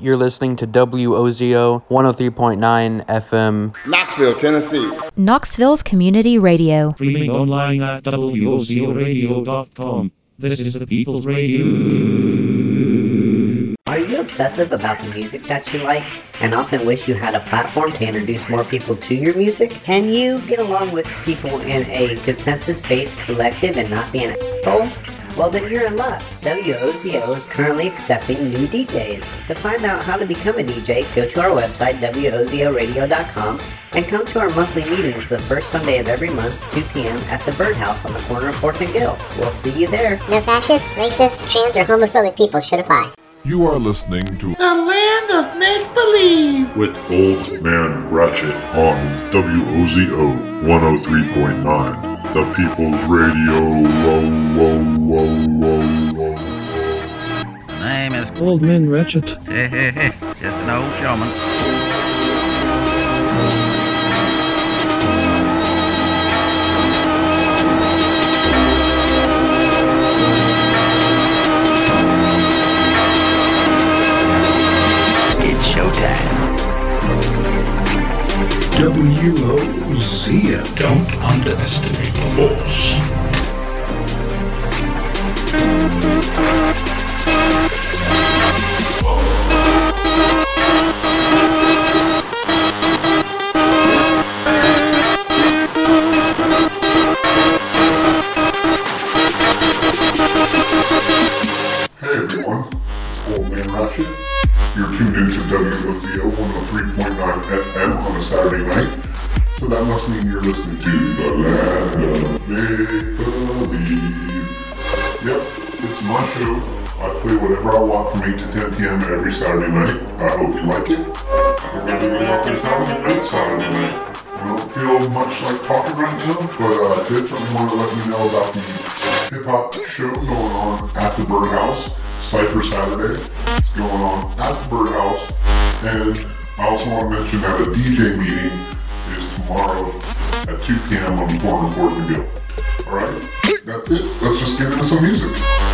You're listening to WOZO 103.9 FM. Knoxville, Tennessee. Knoxville's Community Radio. Streaming online at WOZORadio.com. This is the People's Radio. Are you obsessive about the music that you like and often wish you had a platform to introduce more people to your music? Can you get along with people in a consensus-based collective and not be an asshole? Well, then you're in luck. WOZO is currently accepting new DJs. To find out how to become a DJ, go to our website, WOZORadio.com, and come to our monthly meetings the first Sunday of every month, 2 p.m. at the Birdhouse on the corner of 4th and Gill. We'll see you there. No fascist, racist, trans, or homophobic people should apply. You are listening to The Land of Make Believe with Old Man Ratchet on WOZO 103.9. The People's Radio. Whoa, whoa, whoa, whoa, whoa. My name is Old Man Ratchet. Just an old showman. WOZO. Don't underestimate the force. Hey everyone, it's Old Man Ratchet. You're tuned into WOZO 103.9 FM on a Saturday night. So that must mean you're listening to The Land of Make Believe. Yep, it's my show. I play whatever I want from 8 to 10 p.m. every Saturday night. I hope you like it. I hope everybody out there's having a great Saturday night. I don't feel much like talking right now, but uh, I definitely want to let you know about the hip hop show going on at the Birdhouse. Cypher Saturday. It's going on at the Birdhouse. And I also want to mention that a DJ meeting is tomorrow at 2 p.m. on the corner of 4th and Gill. Alright? That's it. Let's just get into some music.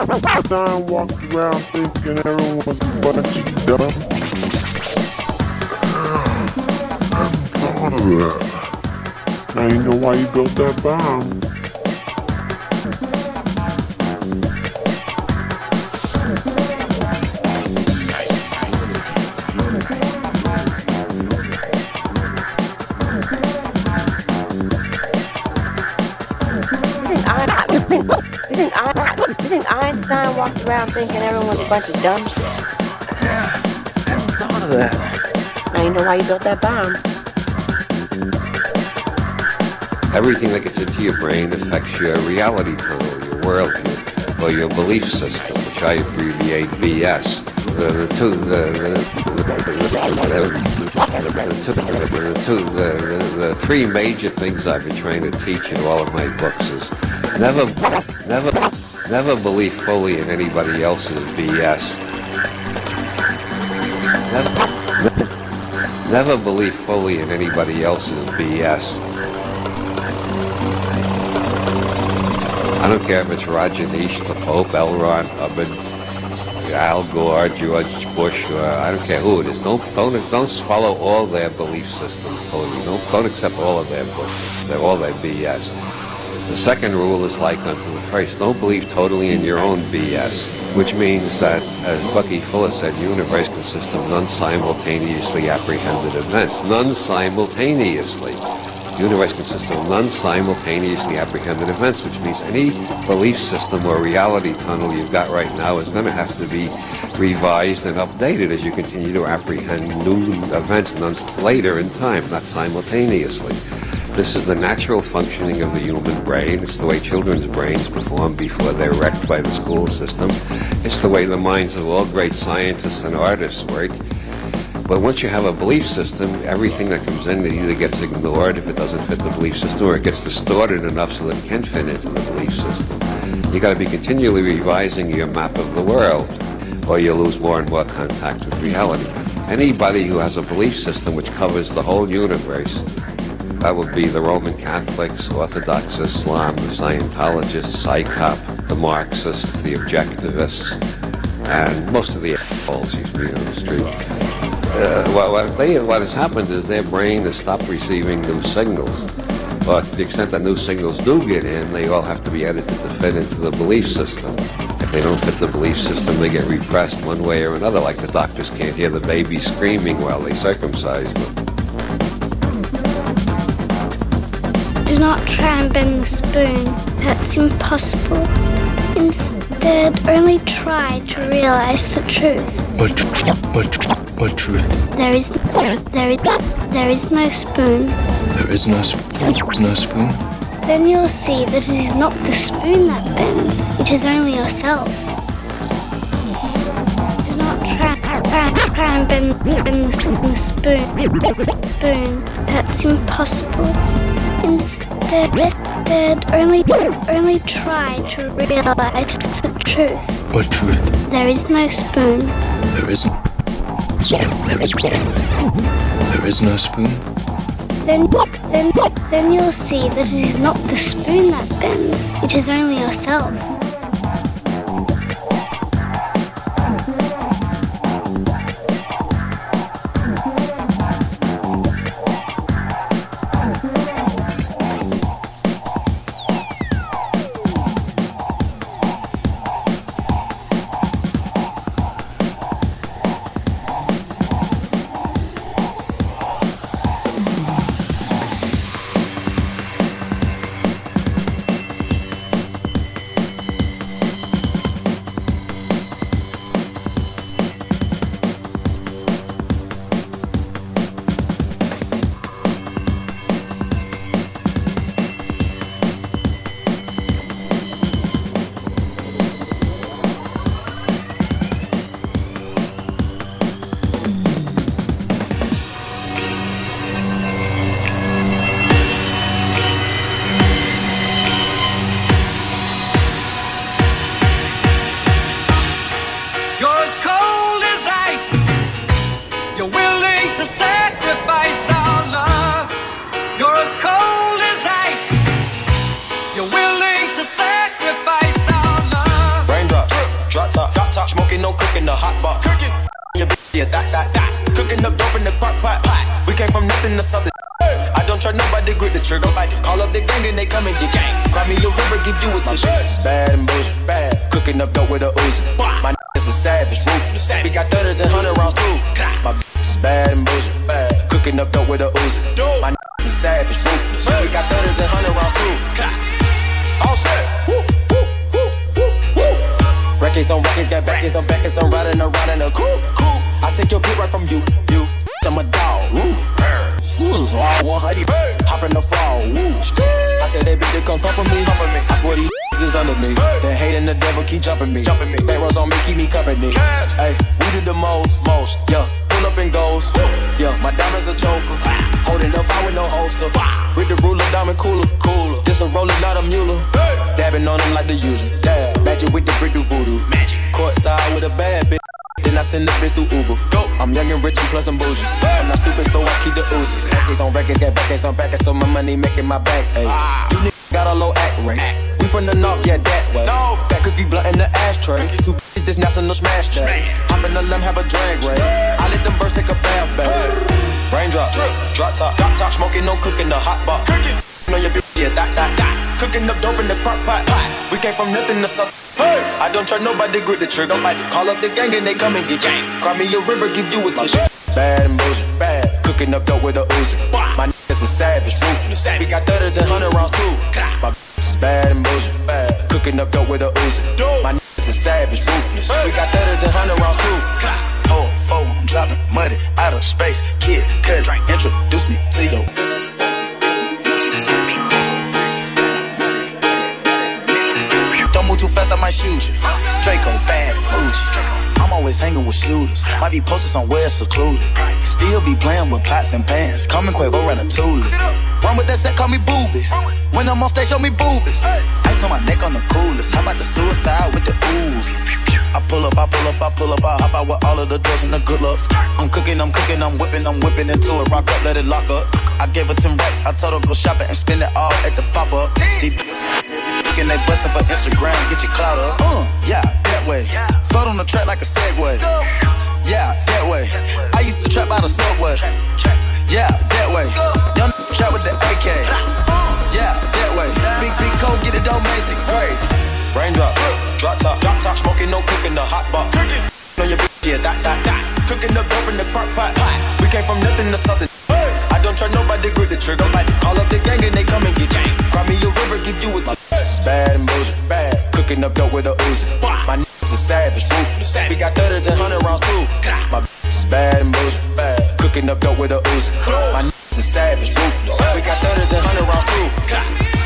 Einstein walked around thinking everyone was a bunch of dumb? I'm proud of that. Now you know why you built that bomb. Einstein walked around thinking everyone was a bunch of dumb shit? Yeah, I never thought of that. Now you know why you built that bomb. Everything that gets into your brain affects your reality tunnel, your worldview, or your belief system, which I abbreviate BS. The, the two, the, the, the, two, the, the, the three major things I've been trying to teach in all of my books is never, never, never believe fully in anybody else's BS. Never, never believe fully in anybody else's BS. I don't care if it's Rajneesh, the Pope, L. Ron Hubbard, Al Gore, George Bush, or I don't care who it is. Don't don't don't swallow all their belief system totally. Don't don't accept all of their. They're all their BS. The second rule is like unto the first. Don't believe totally in your own BS, which means that, as Bucky Fuller said, the universe consists of non-simultaneously apprehended events. Non-simultaneously. The universe consists of non-simultaneously apprehended events, which means any belief system or reality tunnel you've got right now is going to have to be revised and updated as you continue to apprehend new events later in time, not simultaneously. This is the natural functioning of the human brain. It's the way children's brains perform before they're wrecked by the school system. It's the way the minds of all great scientists and artists work. But once you have a belief system, everything that comes in it either gets ignored if it doesn't fit the belief system, or it gets distorted enough so that it can fit into the belief system. You've got to be continually revising your map of the world, or you lose more and more contact with reality. Anybody who has a belief system which covers the whole universe, that would be the Roman Catholics, Orthodox Islam, the Scientologists, CSICOP, the Marxists, the Objectivists, and most of the assholes you meet on the street uh, what, what, they, what has happened is their brain has stopped receiving new signals. But to the extent that new signals do get in, they all have to be edited to fit into the belief system. If they don't fit the belief system, they get repressed one way or another, like the doctors can't hear the baby screaming while they circumcise them. Do not try and bend the spoon. That's impossible. Instead, only try to realize the truth. What, what, what truth? There is there, there is there is no spoon. There is no spoon. No spoon. Then you'll see that it is not the spoon that bends. It is only yourself. Do not try, try, try and bend, bend the spoon. Spoon. That's impossible. Instead, instead, only only try to realize the truth. What truth? There is no spoon. There isn't. There is, there is no spoon. Then, then, then you'll see that it is not the spoon that bends. It is only yourself. On records, got backers on backers, so my money making my bank. Ay. You niggas got a low act rate. We from the north, yeah, that way. No. Fat cookie blunt in the ashtray. Two bitches, this national smash day. Hop in the limb, have a drag race. I let them birds take a bath, babe. Raindrop, drop top, drop top, smoking, no cooking, the hot box. Cooking. On your bitch, yeah, that, that, that. Cooking up dope in the crock pot. We came from nothing to something. Hey, I don't trust nobody, grip the trigger. Nobody call up the gang and they come and get gang. Cry me a river, give you a tissue. Bad and bullshit, bad. Cooking up dope with a Uzi. My niggas is savage, ruthless. We got thudders and hundred rounds too. My is bad and bullshit, bad. Cooking up dope with a Uzi. My niggas is savage, ruthless. We got thudders and hundred rounds too. Four, four, I'm dropping money out of space. Kid, cut, introduce me to your. Don't move too fast, I might shoot you. Draco, bad, bougie. I'm always hanging with shooters. Might be posted somewhere secluded. Still be playing with pots and pans. Me Quavo Ratatouille. Run with that set, call me Booby. When I'm on stage, show me boobies. Ice on my neck on the coolest. How about the suicide with the ooze? I pull up, I pull up, I pull up, I hop out with all of the drugs and the good looks. I'm cooking, I'm cooking, I'm whipping, I'm whipping into it. Rock up, let it lock up. I gave her 10 racks, I told her go shopping and spend it all at the pop up. These Looking they bustin' for Instagram, get your clout up. Uh, yeah, that way. Float on the track like a Segway. Yeah, that way. I used to trap out of subway. Yeah, that way. Young trap with the AK. Yeah, that way. Big, big cold, get it dope, Macy. Great. Raindrop, drop top, drop top, smoking, no cooking, the hot box. Cooking. On your bitch, yeah, that, that, that. Cooking up dope in the crock pot. We came from nothing to something. I don't try nobody, grip the trigger. Nobody call up the gang and they come and get gang. Cry me a river, give you a tissue. Bad and bullshit, bad. Cooking up dope with a Uzi. My niggas is savage, ruthless. We got thudders and hundred rounds too. My bitch is bad and bullshit, bad. Cooking up dope with a Uzi. My is savage, ruthless. We got thudders and hundred rounds too.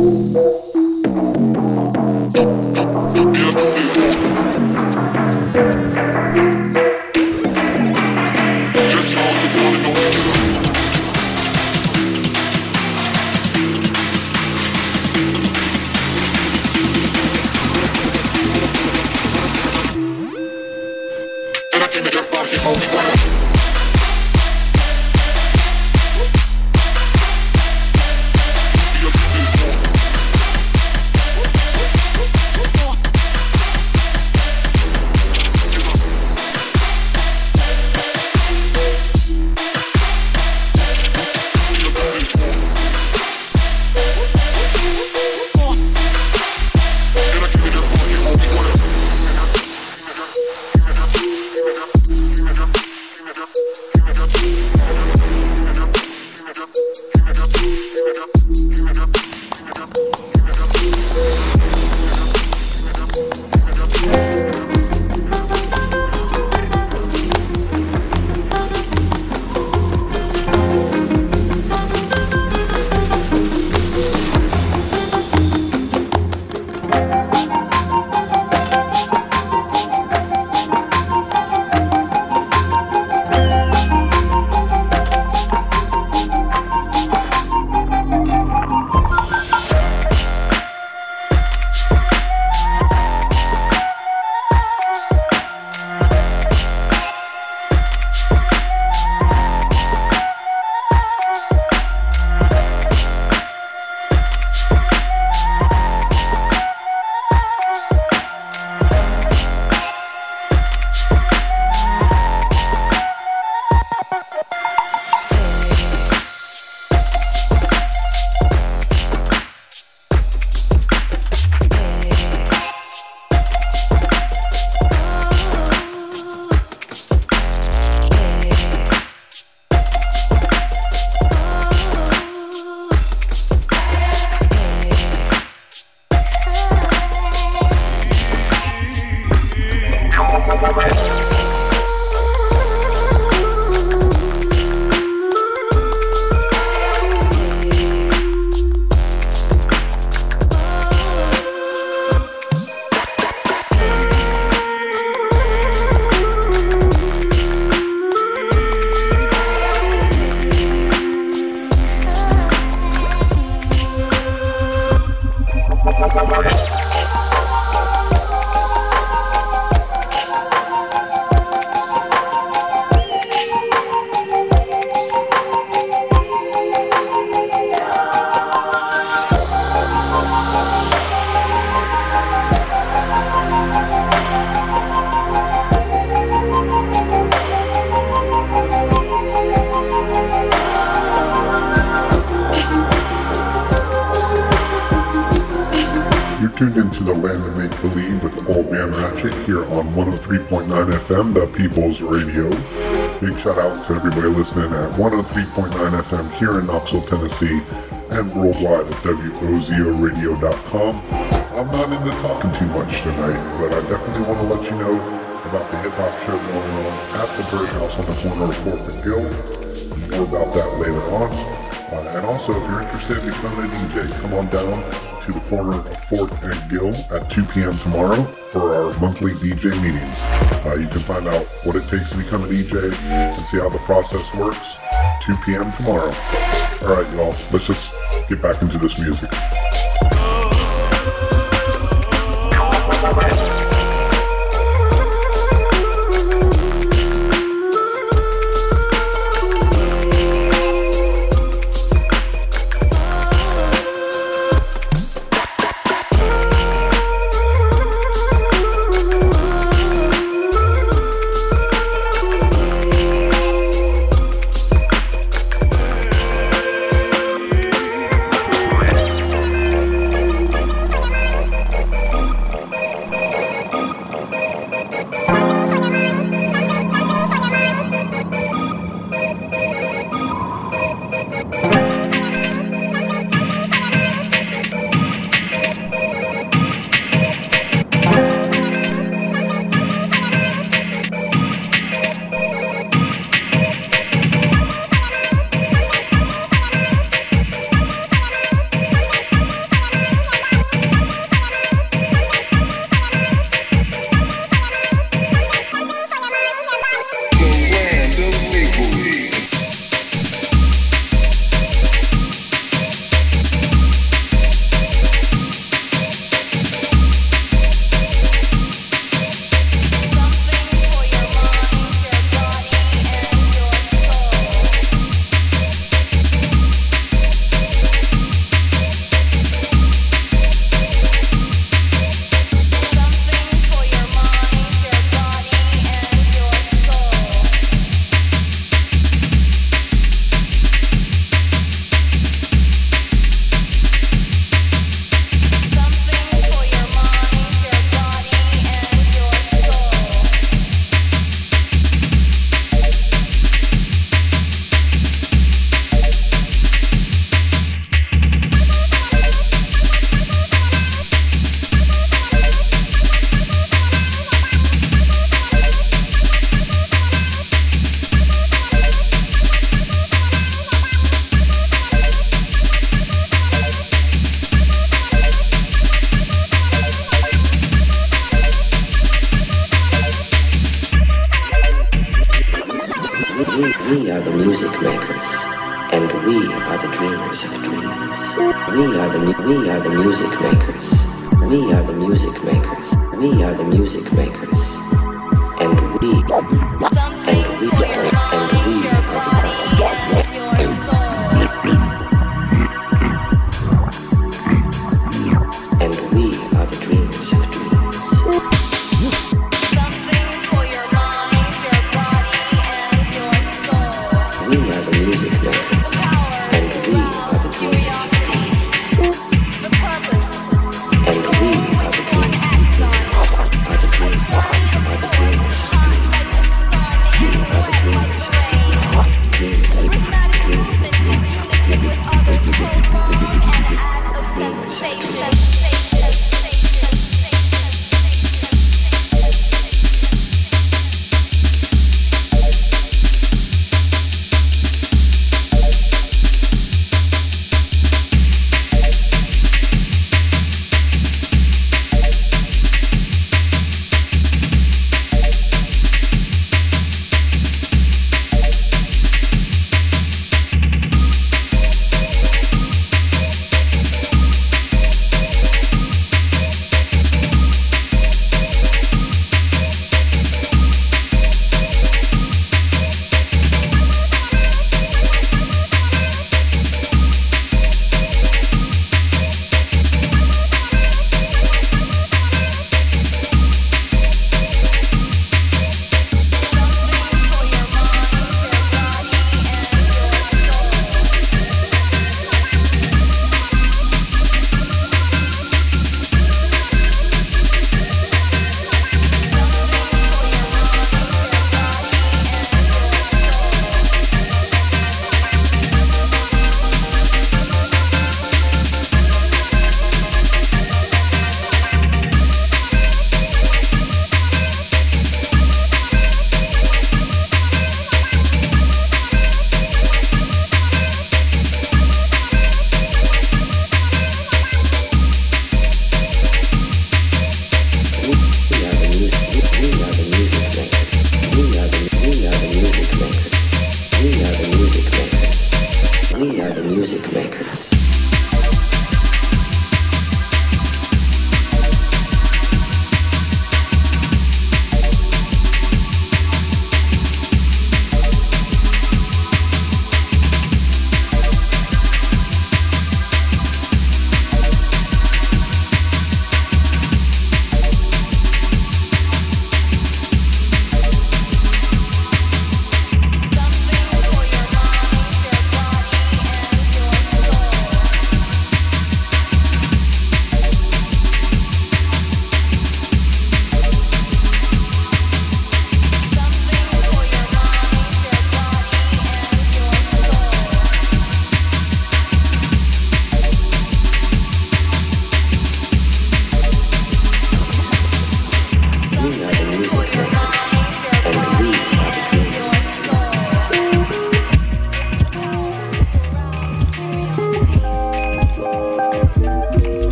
Just FM here in Knoxville, Tennessee, and worldwide at WOZORadio.com. I'm not into talking too much tonight, but I definitely want to let you know about the hip hop show going on at the Bird House on the corner of 4th and Gill. More about that later on. Uh, and also, if you're interested in becoming a DJ, come on down to the corner of 4th and Gill at 2 p.m. tomorrow for our monthly DJ meetings. Uh, you can find out what it takes to become a DJ and see how the process works 2 p.m. tomorrow. All right, y'all, let's just get back into this music.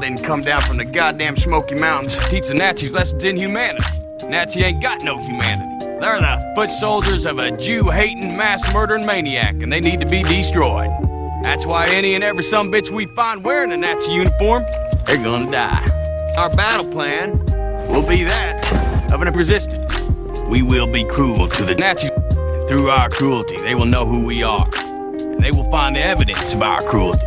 Didn't come down from the goddamn Smoky Mountains to teach the Nazis lessons in humanity. Nazi ain't got no humanity. They're the foot soldiers of a Jew-hating, mass-murdering maniac, and they need to be destroyed. That's why any and every some bitch we find wearing a Nazi uniform, they're gonna die. Our battle plan will be that of an resistance. We will be cruel to the Nazis, and through our cruelty, they will know who we are. And they will find the evidence of our cruelty.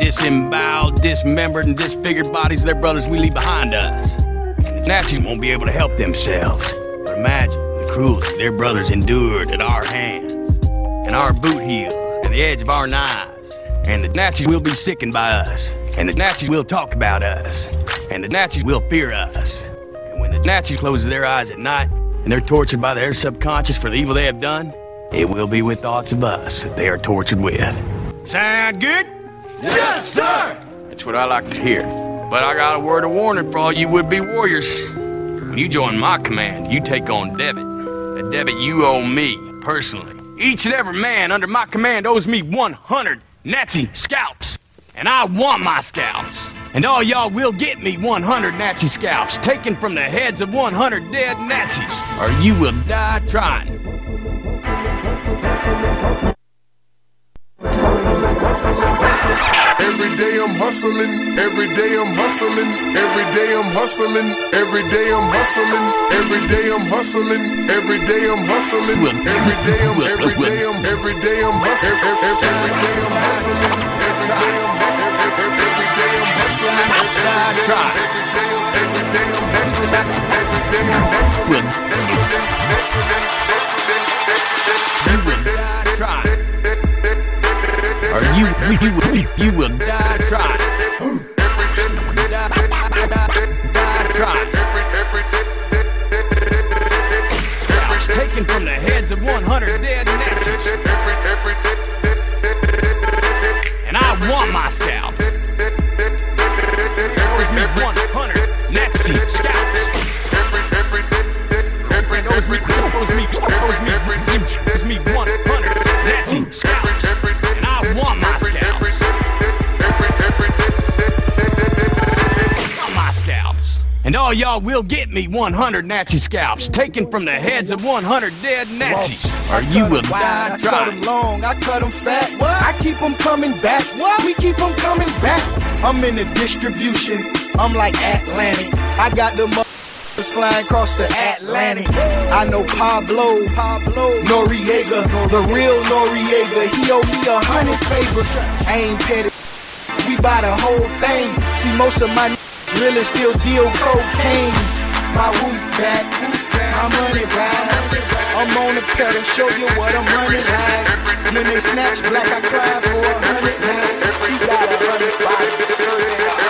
Disemboweled, dismembered, and disfigured bodies of their brothers we leave behind us. The Nazis won't be able to help themselves. But imagine the cruelty their brothers endured at our hands, and our boot heels, and the edge of our knives. And the Nazis will be sickened by us. And the Nazis will talk about us. And the Nazis will fear us. And when the Nazis closes their eyes at night, and they're tortured by their subconscious for the evil they have done, it will be with thoughts of us that they are tortured with. Sound good? Yes, sir! That's what I like to hear. But I got a word of warning for all you would-be warriors. When you join my command, you take on debit. A debit you owe me, personally. Each and every man under my command owes me 100 Nazi scalps. And I want my scalps. And all y'all will get me 100 Nazi scalps, taken from the heads of 100 dead Nazis, or you will die trying. Every day I'm hustling, every day I'm hustling, every day I'm hustling, every day I'm hustling, every day I'm hustling, every day I'm hustling, every day I'm every day I'm every day I'm hustling, every day I'm hustling, every day I'm hustling, every day I'm hustling, every day every day I'm hustling, every day I'm hustling, hustling, hustling, hustling, you, you, you, will die trying. Die, die, die taken from the heads of 100 dead Nazis. And I want my scalps. Owes me 100 Nazi scalps. All y'all will get me 100 Nazi scalps taken from the heads of 100 dead Nazis. Or you will die I cut them long, I cut them fat. I keep them coming back. We keep them coming back. I'm in the distribution. I'm like Atlantic. I got the motherfuckers flying across the Atlantic. I know Pablo, Pablo Noriega, the real Noriega. He owe me a hundred favors. I ain't petty. We buy the whole thing. See, most of my still deal cocaine. My roof back, my money back. I'm on the pedal, show you what I'm running like. When they snatch black, I cry for a hundred nights. He got a hundred bodies,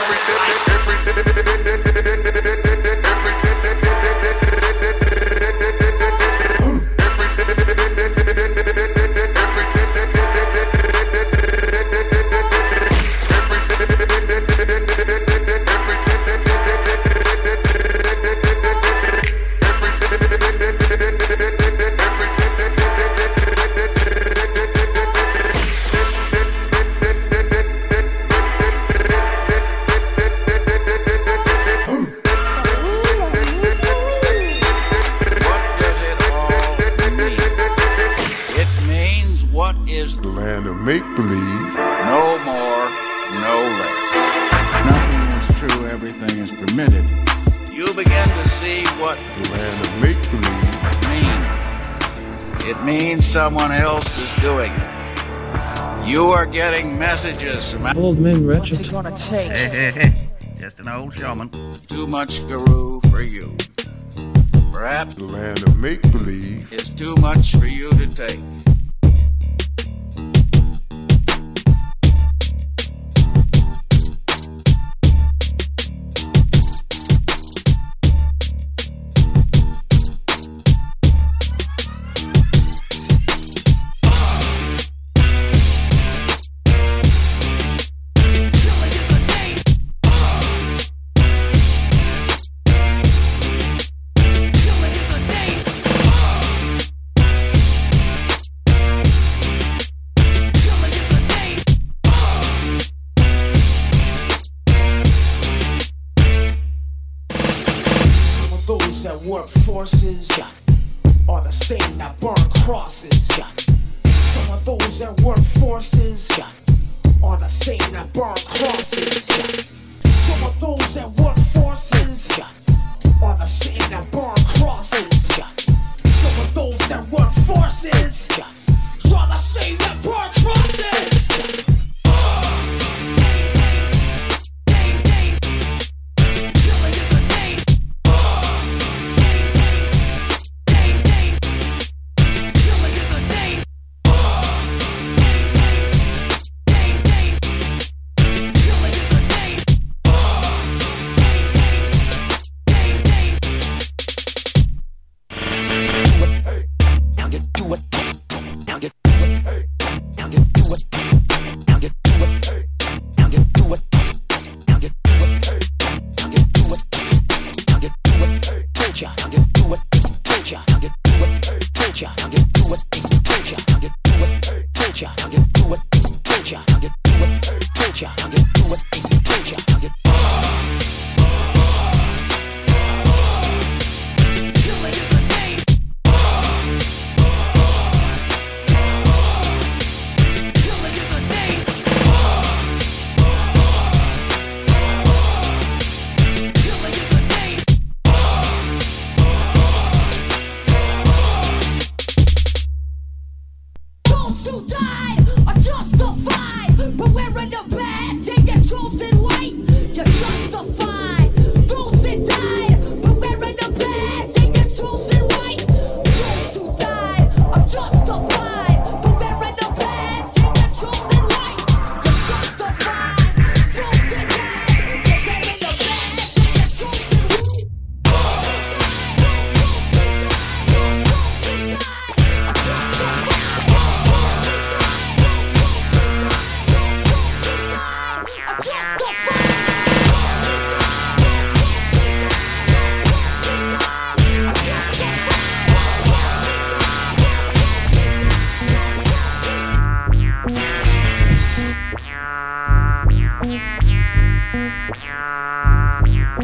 believe. no more, no less. Nothing is true, everything is permitted. You begin to see what The land of make believe. means. It means someone else is doing it. You are getting messages from Old Man Ratchet. What's it gonna take? Hey, hey, hey. Just an old showman. too much guru for you. Perhaps The land of make believe. is too much for you to take.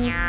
Yeah.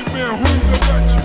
Gucci man, who the Gucci?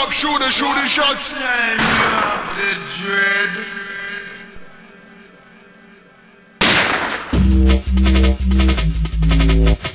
up, shoot it, shoot it, shots. Stand up the. Yeah.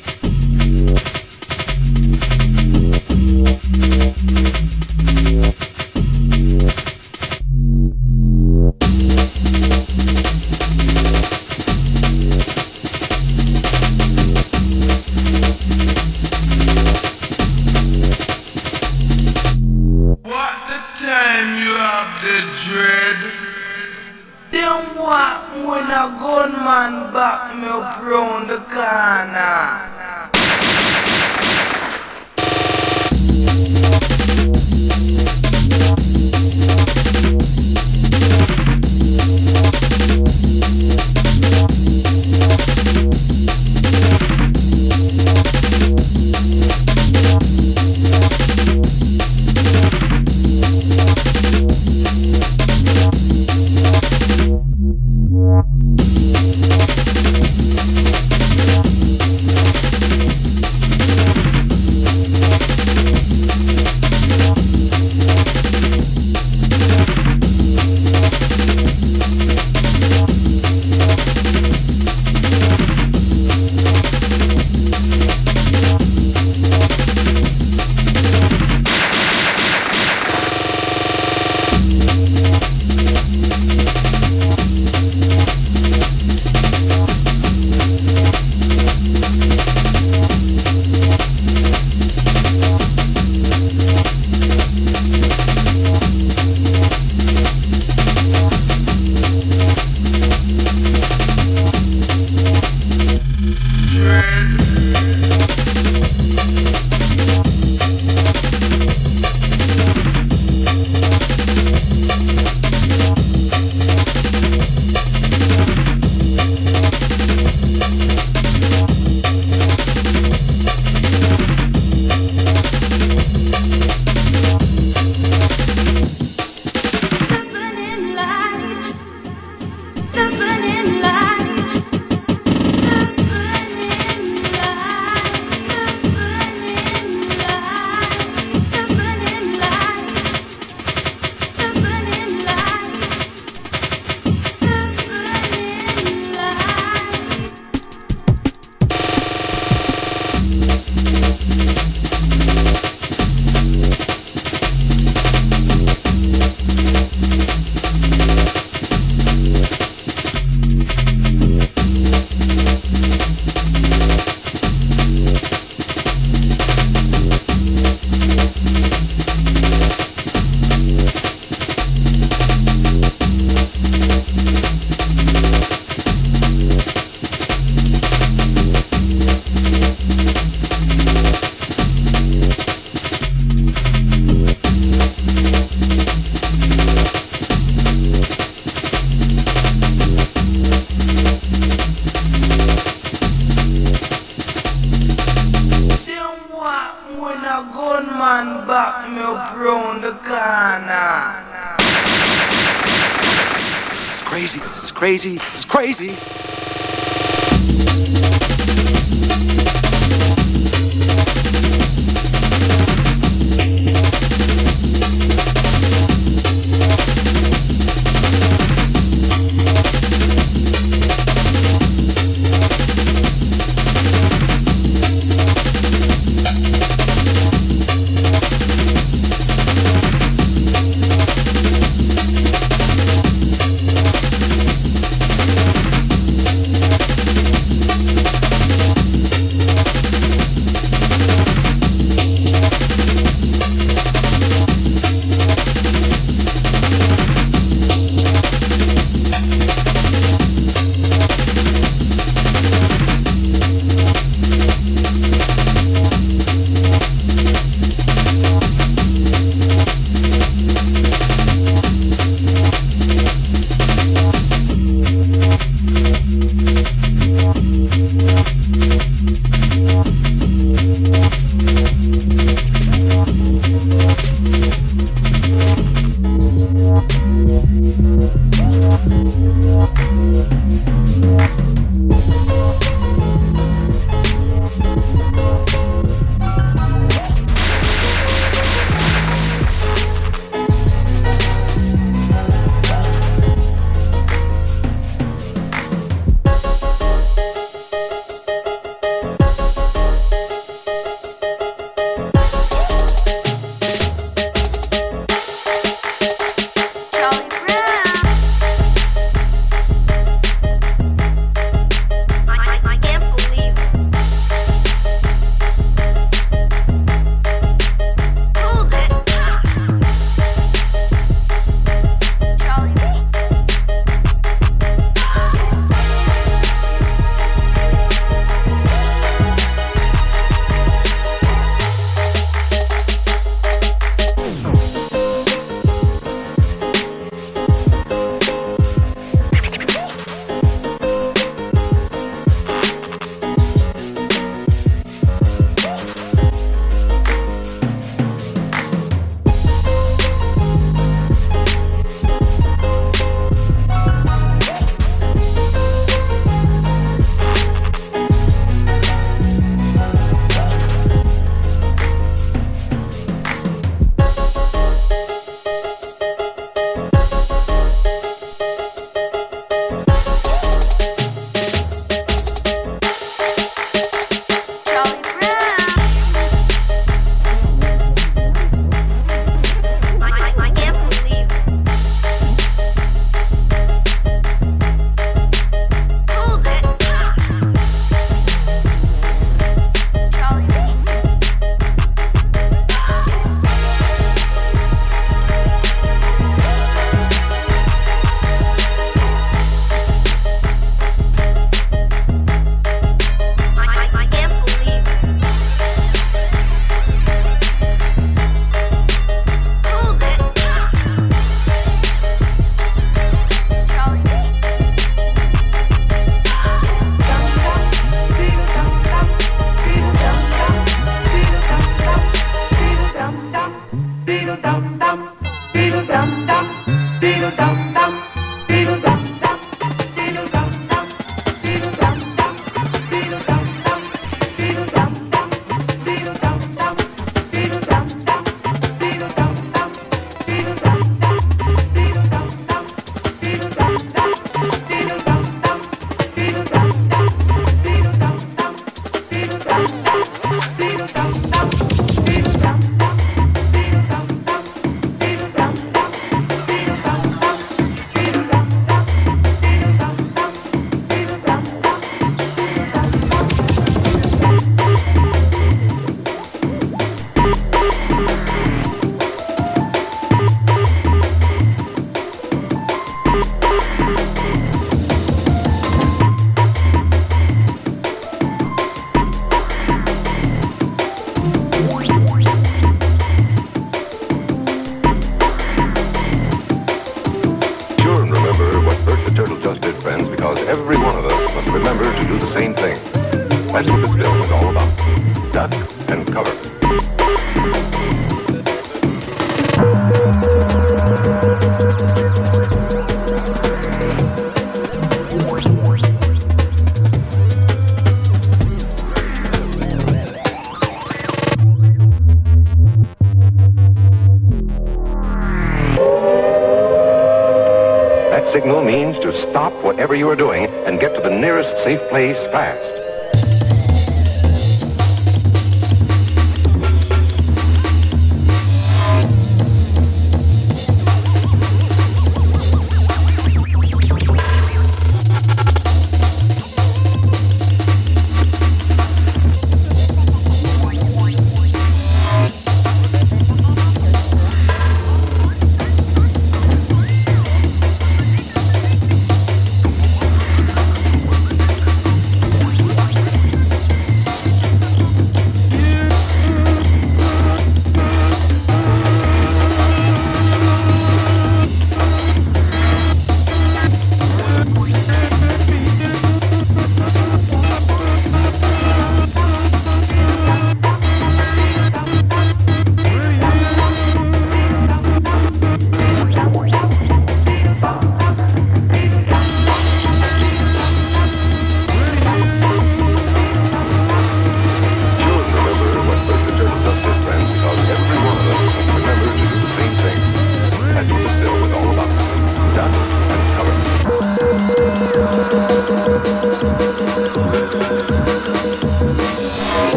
This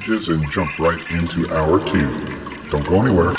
messages and jump right into hour two. Don't go anywhere.